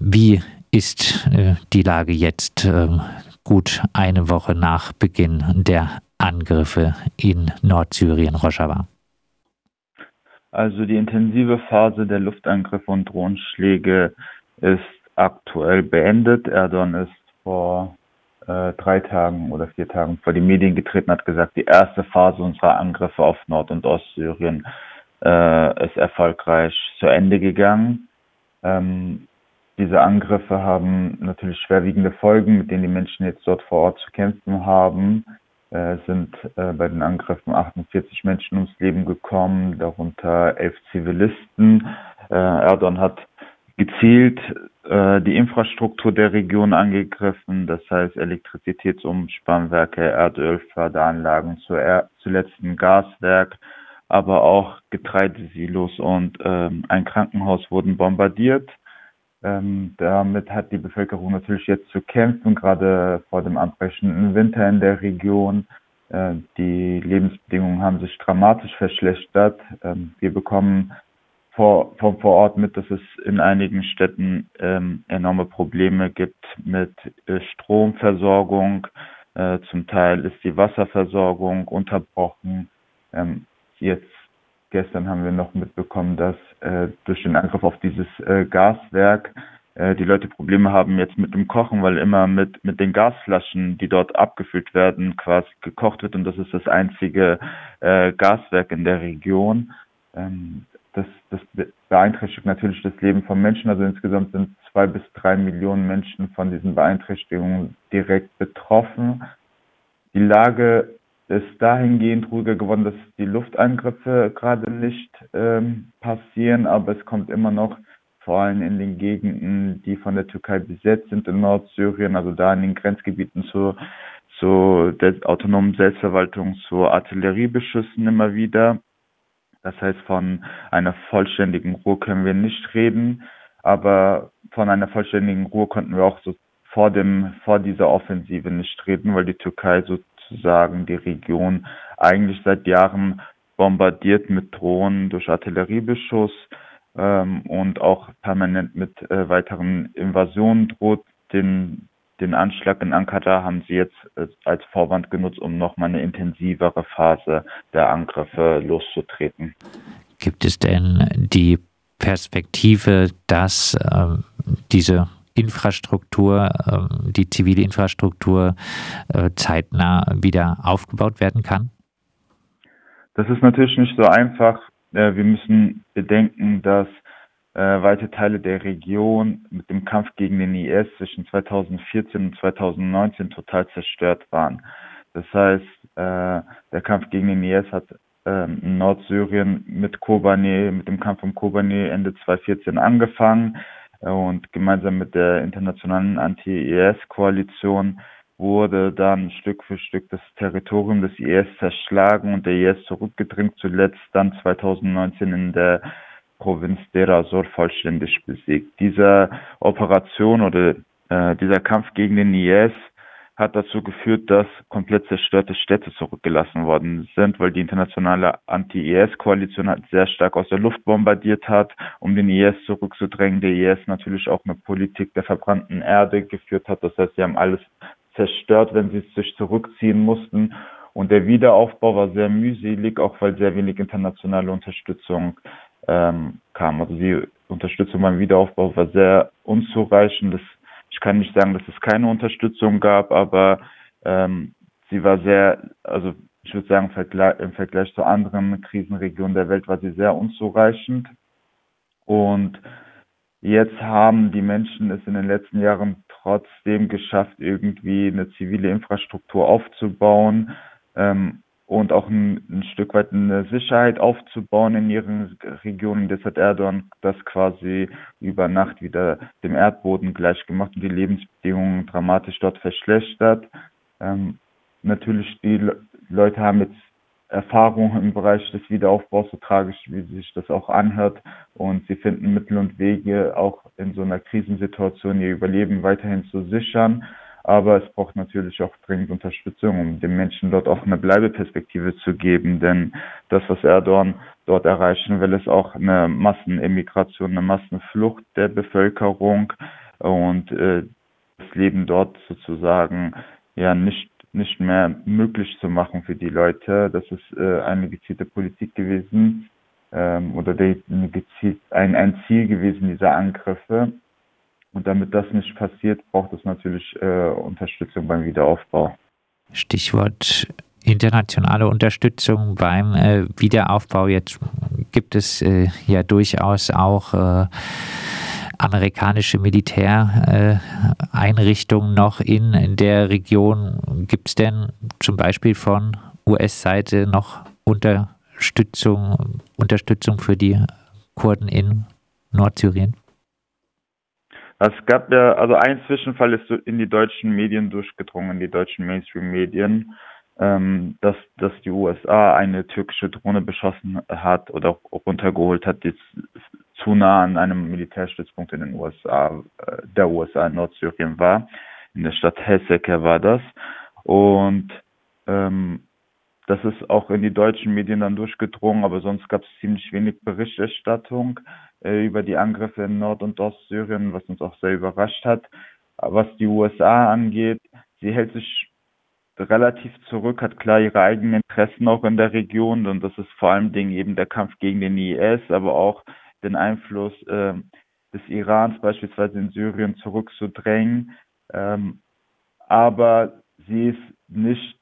wie ist äh, die Lage jetzt äh, gut eine Woche nach Beginn der Angriffe in Nordsyrien, Rojava? Also die intensive Phase der Luftangriffe und Drohnenschläge ist aktuell beendet. Erdogan ist vor äh, drei Tagen oder vier Tagen vor die Medien getreten, hat gesagt, die erste Phase unserer Angriffe auf Nord- und Ostsyrien äh, ist erfolgreich zu Ende gegangen. Ähm, diese Angriffe haben natürlich schwerwiegende Folgen, mit denen die Menschen jetzt dort vor Ort zu kämpfen haben. Es äh, sind äh, bei den Angriffen 48 Menschen ums Leben gekommen, darunter elf Zivilisten. Äh, Erdogan hat gezielt die Infrastruktur der Region angegriffen, das heißt Elektrizitätsumspannwerke, Erdölförderanlagen, zuletzt ein Gaswerk, aber auch Getreidesilos und ähm, ein Krankenhaus wurden bombardiert. Ähm, damit hat die Bevölkerung natürlich jetzt zu kämpfen, gerade vor dem anbrechenden Winter in der Region. Äh, die Lebensbedingungen haben sich dramatisch verschlechtert. Ähm, wir bekommen vor, von vor Ort mit, dass es in einigen Städten ähm, enorme Probleme gibt mit äh, Stromversorgung. Äh, zum Teil ist die Wasserversorgung unterbrochen. Ähm, jetzt gestern haben wir noch mitbekommen, dass äh, durch den Angriff auf dieses äh, Gaswerk äh, die Leute Probleme haben jetzt mit dem Kochen, weil immer mit, mit den Gasflaschen, die dort abgefüllt werden, quasi gekocht wird und das ist das einzige äh, Gaswerk in der Region. Ähm, das, das beeinträchtigt natürlich das Leben von Menschen. Also insgesamt sind zwei bis drei Millionen Menschen von diesen Beeinträchtigungen direkt betroffen. Die Lage ist dahingehend ruhiger geworden, dass die Luftangriffe gerade nicht ähm, passieren, aber es kommt immer noch vor allem in den Gegenden, die von der Türkei besetzt sind in Nordsyrien, also da in den Grenzgebieten zur, zur der autonomen Selbstverwaltung, zu Artilleriebeschüssen immer wieder. Das heißt, von einer vollständigen Ruhe können wir nicht reden, aber von einer vollständigen Ruhe konnten wir auch so vor dem, vor dieser Offensive nicht reden, weil die Türkei sozusagen die Region eigentlich seit Jahren bombardiert mit Drohnen durch Artilleriebeschuss ähm, und auch permanent mit äh, weiteren Invasionen droht. Den den Anschlag in Ankara haben sie jetzt äh, als Vorwand genutzt, um nochmal eine intensivere Phase der Angriffe loszutreten. Gibt es denn die Perspektive, dass äh, diese Infrastruktur, äh, die zivile Infrastruktur äh, zeitnah wieder aufgebaut werden kann? Das ist natürlich nicht so einfach. Äh, wir müssen bedenken, dass äh, weite Teile der Region mit dem Kampf gegen den IS zwischen 2014 und 2019 total zerstört waren. Das heißt, der Kampf gegen den IS hat in Nordsyrien mit Kobane, mit dem Kampf um Kobane Ende 2014 angefangen und gemeinsam mit der internationalen Anti-IS-Koalition wurde dann Stück für Stück das Territorium des IS zerschlagen und der IS zurückgedrängt, zuletzt dann 2019 in der Provinz Deir Azor vollständig besiegt. Diese Operation oder äh, dieser Kampf gegen den IS hat dazu geführt, dass komplett zerstörte Städte zurückgelassen worden sind, weil die internationale Anti-IS-Koalition halt sehr stark aus der Luft bombardiert hat, um den IS zurückzudrängen. Der IS natürlich auch eine Politik der verbrannten Erde geführt hat. Das heißt, sie haben alles zerstört, wenn sie sich zurückziehen mussten. Und der Wiederaufbau war sehr mühselig, auch weil sehr wenig internationale Unterstützung ähm, kam. Also die Unterstützung beim Wiederaufbau war sehr unzureichend. Das, ich kann nicht sagen, dass es keine Unterstützung gab, aber ähm, sie war sehr, also ich würde sagen, im Vergleich, zu anderen Krisenregionen der Welt war sie sehr unzureichend. Und jetzt haben die Menschen es in den letzten Jahren trotzdem geschafft, irgendwie eine zivile Infrastruktur aufzubauen. Ähm, und auch ein, ein, Stück weit eine Sicherheit aufzubauen in ihren Regionen. Das hat Erdogan das quasi über Nacht wieder dem Erdboden gleich gemacht und die Lebensbedingungen dramatisch dort verschlechtert. Ähm, natürlich, die Le Leute haben jetzt Erfahrung im Bereich des Wiederaufbaus, so tragisch wie sich das auch anhört. Und sie finden Mittel und Wege, auch in so einer Krisensituation ihr Überleben weiterhin zu sichern. Aber es braucht natürlich auch dringend Unterstützung, um den Menschen dort auch eine Bleibeperspektive zu geben. Denn das, was Erdogan dort erreichen will, ist auch eine Massenemigration, eine Massenflucht der Bevölkerung. und äh, das Leben dort sozusagen ja nicht nicht mehr möglich zu machen für die Leute. Das ist äh, eine gezielte Politik gewesen ähm, oder die, gezielt, ein, ein Ziel gewesen dieser Angriffe. Und damit das nicht passiert, braucht es natürlich äh, Unterstützung beim Wiederaufbau. Stichwort internationale Unterstützung beim äh, Wiederaufbau. Jetzt gibt es äh, ja durchaus auch äh, amerikanische Militäreinrichtungen noch in der Region. Gibt es denn zum Beispiel von US-Seite noch Unterstützung, Unterstützung für die Kurden in Nordsyrien? Es gab ja, also ein Zwischenfall ist in die deutschen Medien durchgedrungen, in die deutschen Mainstream-Medien, ähm, dass, dass die USA eine türkische Drohne beschossen hat oder runtergeholt hat, die zu nah an einem Militärstützpunkt in den USA, äh, der USA in Nordsyrien war. In der Stadt Heseke war das. Und ähm, das ist auch in die deutschen Medien dann durchgedrungen, aber sonst gab es ziemlich wenig Berichterstattung äh, über die Angriffe in Nord- und Ostsyrien, was uns auch sehr überrascht hat. Was die USA angeht, sie hält sich relativ zurück, hat klar ihre eigenen Interessen auch in der Region und das ist vor allem Dingen eben der Kampf gegen den IS, aber auch den Einfluss äh, des Irans beispielsweise in Syrien zurückzudrängen. Ähm, aber sie ist nicht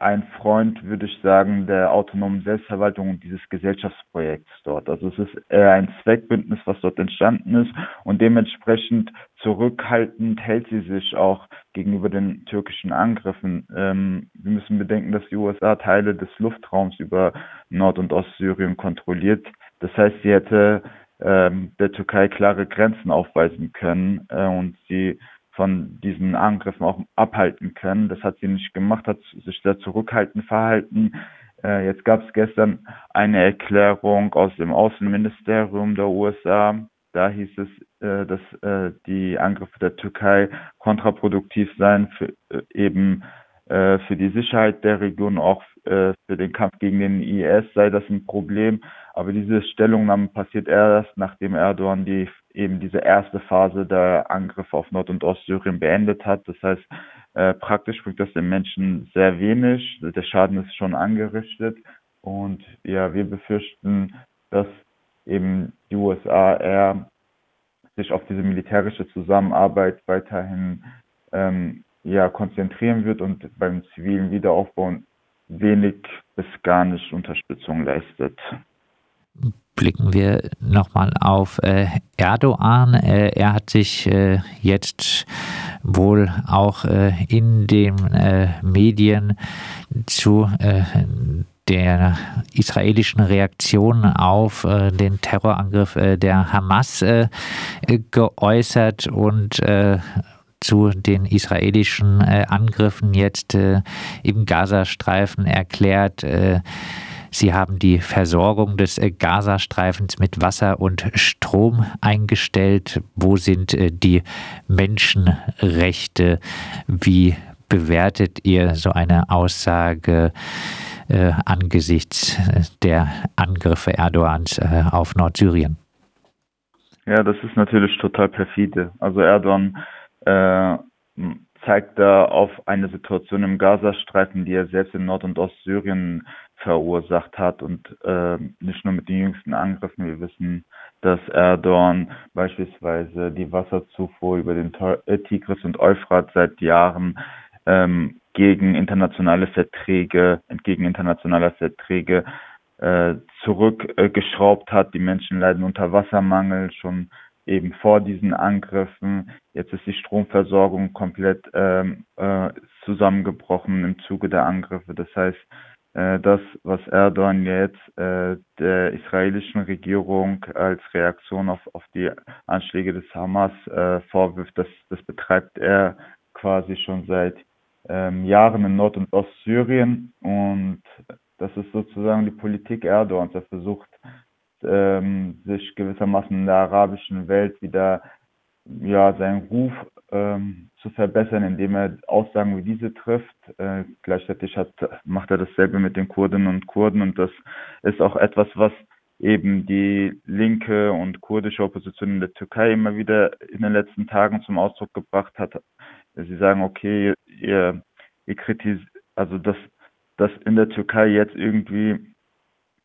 ein Freund, würde ich sagen, der autonomen Selbstverwaltung und dieses Gesellschaftsprojekts dort. Also es ist eher ein Zweckbündnis, was dort entstanden ist und dementsprechend zurückhaltend hält sie sich auch gegenüber den türkischen Angriffen. Ähm, wir müssen bedenken, dass die USA Teile des Luftraums über Nord- und Ostsyrien kontrolliert. Das heißt, sie hätte ähm, der Türkei klare Grenzen aufweisen können äh, und sie von diesen Angriffen auch abhalten können. Das hat sie nicht gemacht, hat sich sehr zurückhaltend verhalten. Äh, jetzt gab es gestern eine Erklärung aus dem Außenministerium der USA. Da hieß es, äh, dass äh, die Angriffe der Türkei kontraproduktiv seien, für, äh, eben äh, für die Sicherheit der Region, auch äh, für den Kampf gegen den IS sei das ein Problem. Aber diese Stellungnahme passiert erst, nachdem Erdogan die eben diese erste Phase der Angriffe auf Nord- und Ostsyrien beendet hat. Das heißt, äh, praktisch bringt das den Menschen sehr wenig. Der Schaden ist schon angerichtet. Und ja, wir befürchten, dass eben die USA eher sich auf diese militärische Zusammenarbeit weiterhin ähm, ja, konzentrieren wird und beim zivilen Wiederaufbau wenig bis gar nicht Unterstützung leistet blicken wir nochmal auf äh, Erdogan. Äh, er hat sich äh, jetzt wohl auch äh, in den äh, Medien zu äh, der israelischen Reaktion auf den Terrorangriff der Hamas geäußert und zu den israelischen Angriffen jetzt im Gazastreifen erklärt, Sie haben die Versorgung des äh, Gazastreifens mit Wasser und Strom eingestellt. Wo sind äh, die Menschenrechte? Wie bewertet ihr so eine Aussage äh, angesichts äh, der Angriffe Erdogans äh, auf Nordsyrien? Ja, das ist natürlich total perfide. Also Erdogan äh, zeigt da auf eine Situation im Gazastreifen, die er selbst in Nord- und Ostsyrien verursacht hat und äh, nicht nur mit den jüngsten Angriffen. Wir wissen, dass Erdogan beispielsweise die Wasserzufuhr über den äh, Tigris und Euphrat seit Jahren ähm, gegen internationale Verträge, entgegen internationaler Verträge äh, zurückgeschraubt äh, hat. Die Menschen leiden unter Wassermangel schon eben vor diesen Angriffen. Jetzt ist die Stromversorgung komplett ähm, äh, zusammengebrochen im Zuge der Angriffe. Das heißt, äh, das, was Erdogan jetzt äh, der israelischen Regierung als Reaktion auf, auf die Anschläge des Hamas äh, vorwirft, das, das betreibt er quasi schon seit ähm, Jahren in Nord- und Ostsyrien und das ist sozusagen die Politik Erdogans. Er versucht, ähm, sich gewissermaßen in der arabischen Welt wieder ja, seinen Ruf ähm, zu verbessern, indem er Aussagen wie diese trifft. Äh, gleichzeitig hat, macht er dasselbe mit den Kurdinnen und Kurden und das ist auch etwas, was eben die linke und kurdische Opposition in der Türkei immer wieder in den letzten Tagen zum Ausdruck gebracht hat. Sie sagen, okay, ihr, ihr kritisiert, also dass, dass in der Türkei jetzt irgendwie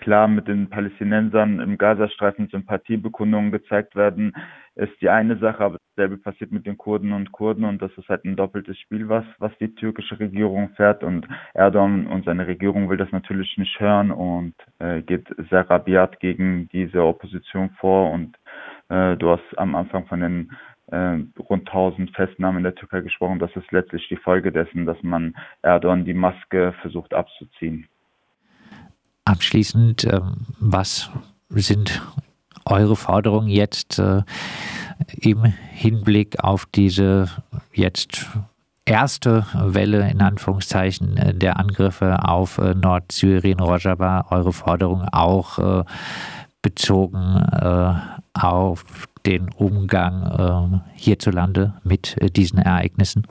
klar mit den Palästinensern im Gazastreifen Sympathiebekundungen gezeigt werden, ist die eine Sache, aber dasselbe passiert mit den Kurden und Kurden und das ist halt ein doppeltes Spiel, was, was die türkische Regierung fährt und Erdogan und seine Regierung will das natürlich nicht hören und äh, geht sehr rabiat gegen diese Opposition vor und äh, du hast am Anfang von den äh, rund 1000 Festnahmen in der Türkei gesprochen. Das ist letztlich die Folge dessen, dass man Erdogan die Maske versucht abzuziehen. Abschließend, ähm, was sind eure Forderungen jetzt äh, im Hinblick auf diese jetzt erste Welle in Anführungszeichen äh, der Angriffe auf äh, Nordsyrien, Rojava, eure Forderung auch bezogen auf den Umgang hierzulande mit diesen Ereignissen?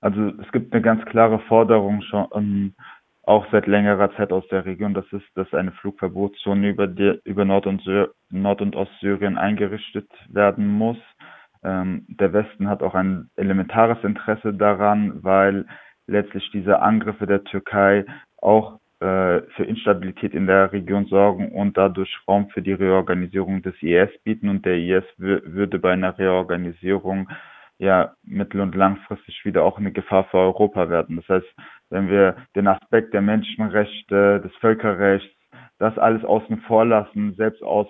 Also es gibt eine ganz klare Forderung schon ähm, auch seit längerer Zeit aus der Region. Das ist, dass eine Flugverbotszone über, die, über Nord- und, Nord und Ostsyrien eingerichtet werden muss. Ähm, der Westen hat auch ein elementares Interesse daran, weil letztlich diese Angriffe der Türkei auch äh, für Instabilität in der Region sorgen und dadurch Raum für die Reorganisierung des IS bieten. Und der IS würde bei einer Reorganisierung ja mittel- und langfristig wieder auch eine Gefahr für Europa werden. Das heißt, wenn wir den Aspekt der Menschenrechte, des Völkerrechts, das alles außen vor lassen, selbst aus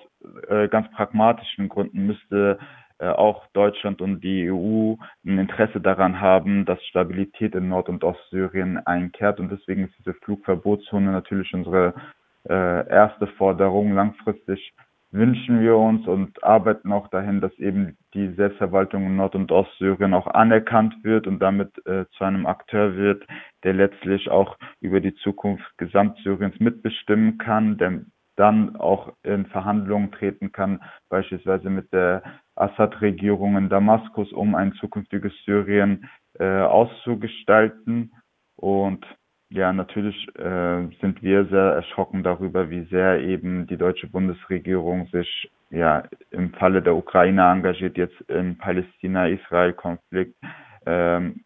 äh, ganz pragmatischen Gründen müsste äh, auch Deutschland und die EU ein Interesse daran haben, dass Stabilität in Nord- und Ostsyrien einkehrt. Und deswegen ist diese Flugverbotszone natürlich unsere äh, erste Forderung langfristig wünschen wir uns und arbeiten auch dahin, dass eben die Selbstverwaltung in Nord- und Ostsyrien auch anerkannt wird und damit äh, zu einem Akteur wird, der letztlich auch über die Zukunft Gesamtsyriens mitbestimmen kann, der dann auch in Verhandlungen treten kann, beispielsweise mit der Assad-Regierung in Damaskus, um ein zukünftiges Syrien äh, auszugestalten. Und ja, natürlich äh, sind wir sehr erschrocken darüber, wie sehr eben die deutsche Bundesregierung sich ja im Falle der Ukraine engagiert, jetzt im Palästina-Israel-Konflikt ähm,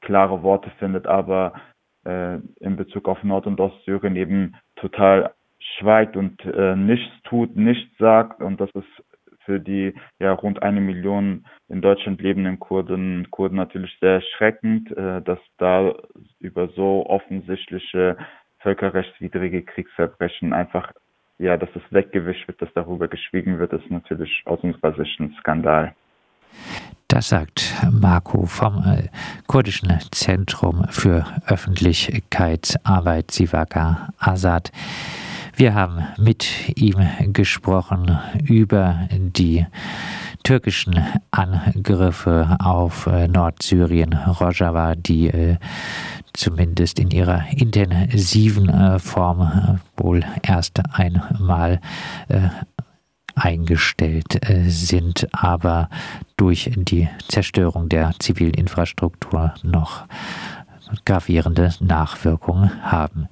klare Worte findet, aber äh, in Bezug auf Nord- und Ostsyrien eben total schweigt und äh, nichts tut, nichts sagt. Und das ist für die ja rund eine Million in Deutschland lebenden Kurden, Kurden natürlich sehr erschreckend, äh, dass da über so offensichtliche völkerrechtswidrige Kriegsverbrechen einfach, ja, dass es weggewischt wird, dass darüber geschwiegen wird, ist natürlich aus unserer Sicht ein Skandal. Das sagt Marco vom äh, kurdischen Zentrum für Öffentlichkeitsarbeit Sivaka Azad. Wir haben mit ihm gesprochen über die türkischen Angriffe auf äh, Nordsyrien, Rojava, die äh, zumindest in ihrer intensiven äh, Form wohl erst einmal eingestellt sind, aber durch die Zerstörung der zivilen Infrastruktur noch gravierende Nachwirkungen haben.